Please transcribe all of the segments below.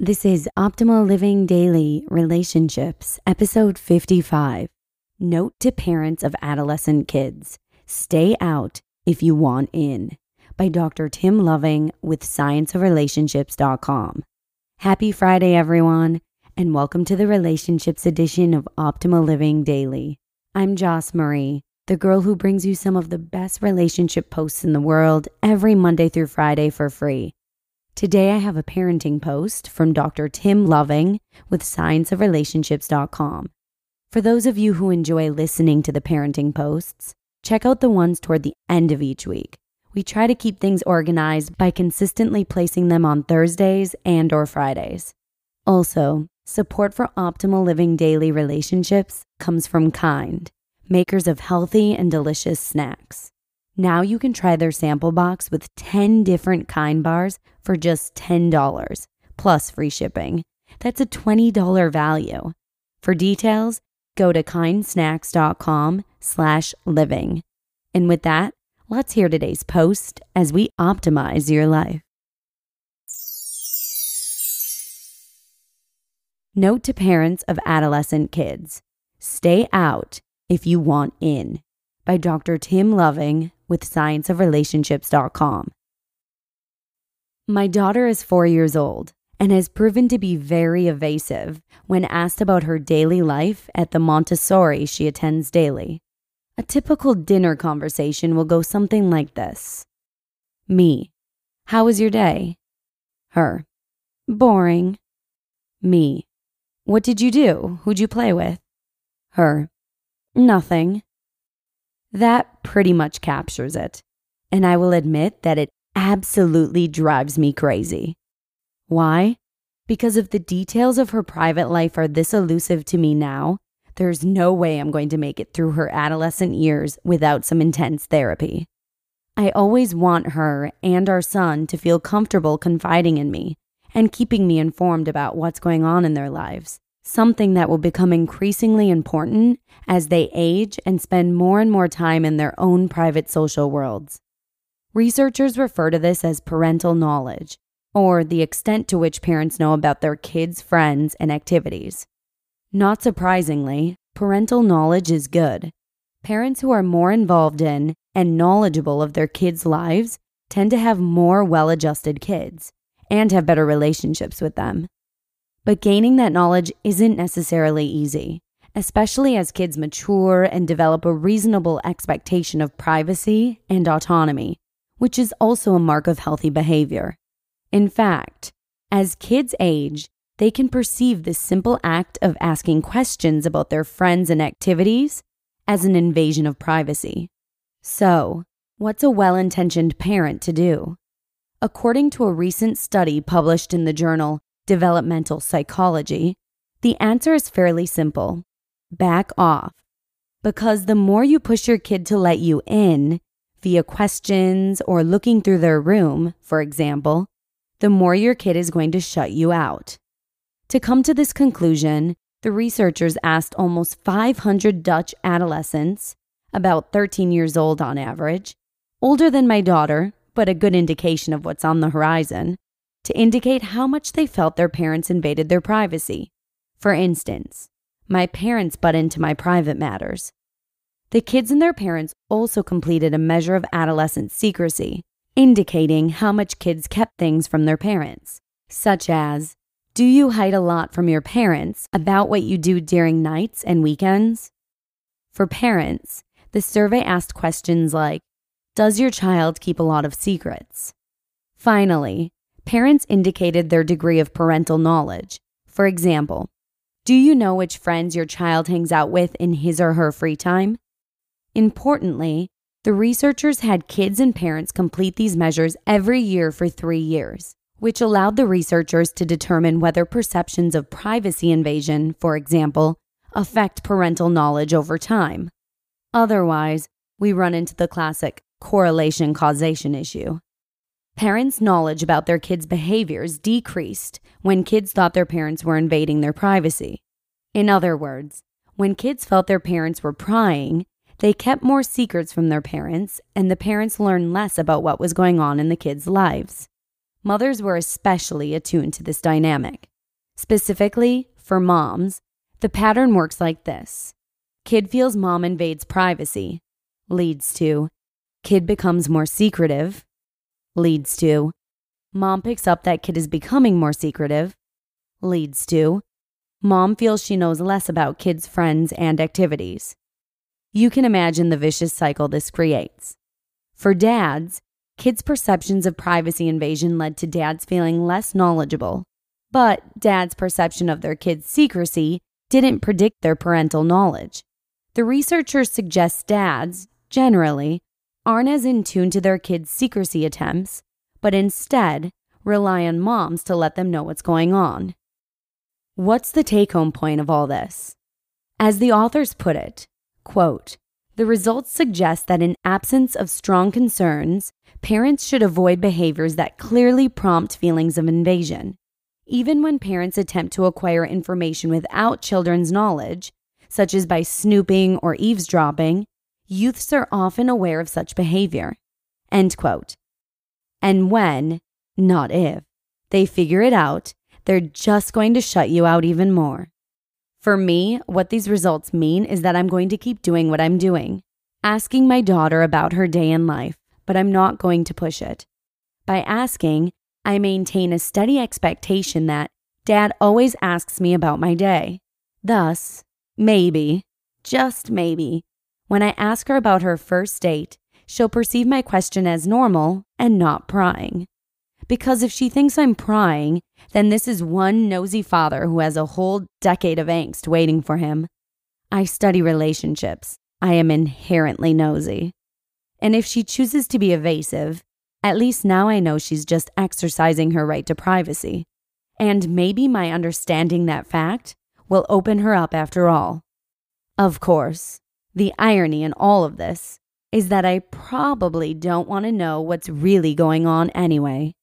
This is Optimal Living Daily Relationships, episode 55. Note to parents of adolescent kids stay out if you want in by Dr. Tim Loving with scienceofrelationships.com. Happy Friday, everyone, and welcome to the relationships edition of Optimal Living Daily. I'm Joss Marie, the girl who brings you some of the best relationship posts in the world every Monday through Friday for free. Today, I have a parenting post from Dr. Tim Loving with scienceofrelationships.com. For those of you who enjoy listening to the parenting posts, check out the ones toward the end of each week. We try to keep things organized by consistently placing them on Thursdays and or Fridays. Also, support for optimal living daily relationships comes from Kind, makers of healthy and delicious snacks. Now you can try their sample box with 10 different kind bars for just $10 plus free shipping. That's a $20 value. For details, go to kindsnacks.com slash living. And with that, let's hear today's post as we optimize your life. Note to parents of adolescent kids stay out if you want in by Dr. Tim Loving with scienceofrelationships.com. My daughter is four years old and has proven to be very evasive when asked about her daily life at the Montessori she attends daily. A typical dinner conversation will go something like this Me, how was your day? Her, boring. Me, what did you do? Who'd you play with? Her, nothing. That pretty much captures it. And I will admit that it absolutely drives me crazy. Why? Because if the details of her private life are this elusive to me now, there's no way I'm going to make it through her adolescent years without some intense therapy. I always want her and our son to feel comfortable confiding in me and keeping me informed about what's going on in their lives something that will become increasingly important as they age and spend more and more time in their own private social worlds. Researchers refer to this as parental knowledge, or the extent to which parents know about their kids' friends and activities. Not surprisingly, parental knowledge is good. Parents who are more involved in and knowledgeable of their kids' lives tend to have more well adjusted kids and have better relationships with them. But gaining that knowledge isn't necessarily easy, especially as kids mature and develop a reasonable expectation of privacy and autonomy, which is also a mark of healthy behavior. In fact, as kids age, they can perceive this simple act of asking questions about their friends and activities as an invasion of privacy. So, what's a well intentioned parent to do? According to a recent study published in the journal developmental psychology, the answer is fairly simple back off. Because the more you push your kid to let you in, via questions or looking through their room, for example, the more your kid is going to shut you out. To come to this conclusion, the researchers asked almost 500 Dutch adolescents, about 13 years old on average, older than my daughter, but a good indication of what's on the horizon, to indicate how much they felt their parents invaded their privacy. For instance, my parents butt into my private matters. The kids and their parents also completed a measure of adolescent secrecy, indicating how much kids kept things from their parents, such as Do you hide a lot from your parents about what you do during nights and weekends? For parents, the survey asked questions like Does your child keep a lot of secrets? Finally, Parents indicated their degree of parental knowledge. For example, do you know which friends your child hangs out with in his or her free time? Importantly, the researchers had kids and parents complete these measures every year for three years, which allowed the researchers to determine whether perceptions of privacy invasion, for example, affect parental knowledge over time. Otherwise, we run into the classic correlation causation issue. Parents' knowledge about their kids' behaviors decreased when kids thought their parents were invading their privacy. In other words, when kids felt their parents were prying, they kept more secrets from their parents, and the parents learned less about what was going on in the kids' lives. mothers were especially attuned to this dynamic. Specifically, for moms, the pattern works like this Kid feels mom invades privacy, leads to kid becomes more secretive, leads to mom picks up that kid is becoming more secretive, leads to mom feels she knows less about kids' friends and activities. You can imagine the vicious cycle this creates. For dads, kids' perceptions of privacy invasion led to dads feeling less knowledgeable, but dads' perception of their kids' secrecy didn't predict their parental knowledge. The researchers suggest dads, generally, aren't as in tune to their kids' secrecy attempts, but instead rely on moms to let them know what's going on. What's the take home point of all this? As the authors put it, quote, the results suggest that in absence of strong concerns, parents should avoid behaviors that clearly prompt feelings of invasion. Even when parents attempt to acquire information without children's knowledge, such as by snooping or eavesdropping, youths are often aware of such behavior. End quote. And when, not if, they figure it out, they're just going to shut you out even more. For me, what these results mean is that I'm going to keep doing what I'm doing, asking my daughter about her day in life, but I'm not going to push it. By asking, I maintain a steady expectation that dad always asks me about my day. Thus, maybe, just maybe, when I ask her about her first date, she'll perceive my question as normal and not prying. Because if she thinks I'm prying, then this is one nosy father who has a whole decade of angst waiting for him. I study relationships. I am inherently nosy. And if she chooses to be evasive, at least now I know she's just exercising her right to privacy. And maybe my understanding that fact will open her up after all. Of course, the irony in all of this is that I probably don't want to know what's really going on anyway.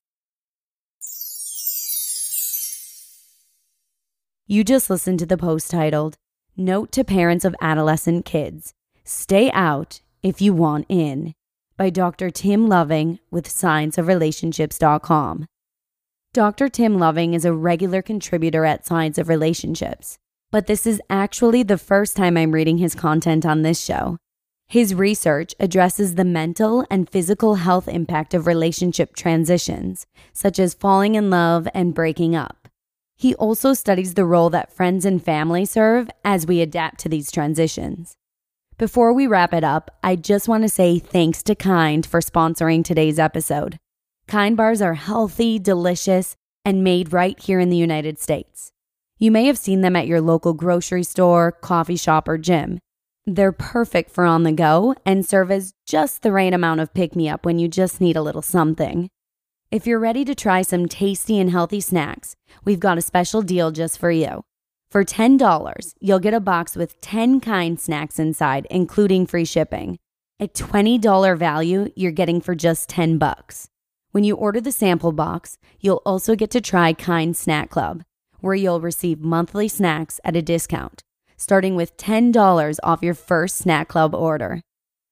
You just listened to the post titled, Note to Parents of Adolescent Kids Stay Out If You Want In by Dr. Tim Loving with ScienceOfRelationships.com. Dr. Tim Loving is a regular contributor at Science of Relationships but this is actually the first time I'm reading his content on this show. His research addresses the mental and physical health impact of relationship transitions, such as falling in love and breaking up. He also studies the role that friends and family serve as we adapt to these transitions. Before we wrap it up, I just want to say thanks to Kind for sponsoring today's episode. Kind bars are healthy, delicious, and made right here in the United States. You may have seen them at your local grocery store, coffee shop, or gym. They're perfect for on the go and serve as just the right amount of pick me up when you just need a little something. If you're ready to try some tasty and healthy snacks, we've got a special deal just for you. For $10, you'll get a box with 10 kind snacks inside, including free shipping. A $20 value you're getting for just 10 bucks. When you order the sample box, you'll also get to try Kind Snack Club where you'll receive monthly snacks at a discount, starting with $10 off your first Snack Club order.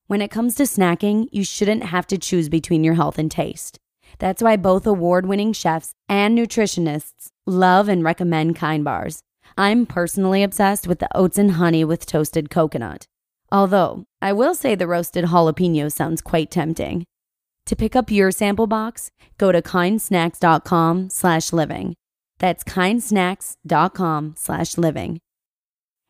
When it comes to snacking, you shouldn't have to choose between your health and taste. That's why both award winning chefs and nutritionists love and recommend Kind Bars. I'm personally obsessed with the oats and honey with toasted coconut. Although, I will say the roasted jalapeno sounds quite tempting. To pick up your sample box, go to kindsnacks.com slash living. That's kindsnacks.com slash living.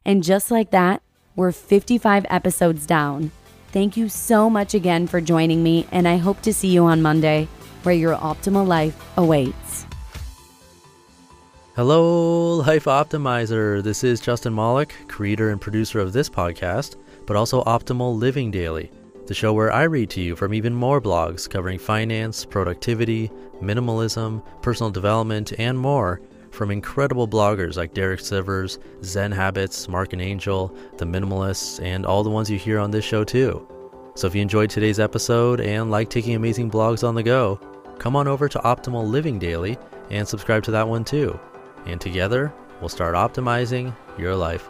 And just like that, we're 55 episodes down. Thank you so much again for joining me, and I hope to see you on Monday where your optimal life awaits. Hello, Life Optimizer. This is Justin Malik, creator and producer of this podcast, but also Optimal Living Daily, the show where I read to you from even more blogs covering finance, productivity, minimalism, personal development, and more from incredible bloggers like Derek Sivers, Zen Habits, Marc and Angel, The Minimalists, and all the ones you hear on this show too. So if you enjoyed today's episode and like taking amazing blogs on the go, come on over to Optimal Living Daily and subscribe to that one too. And together, we'll start optimizing your life.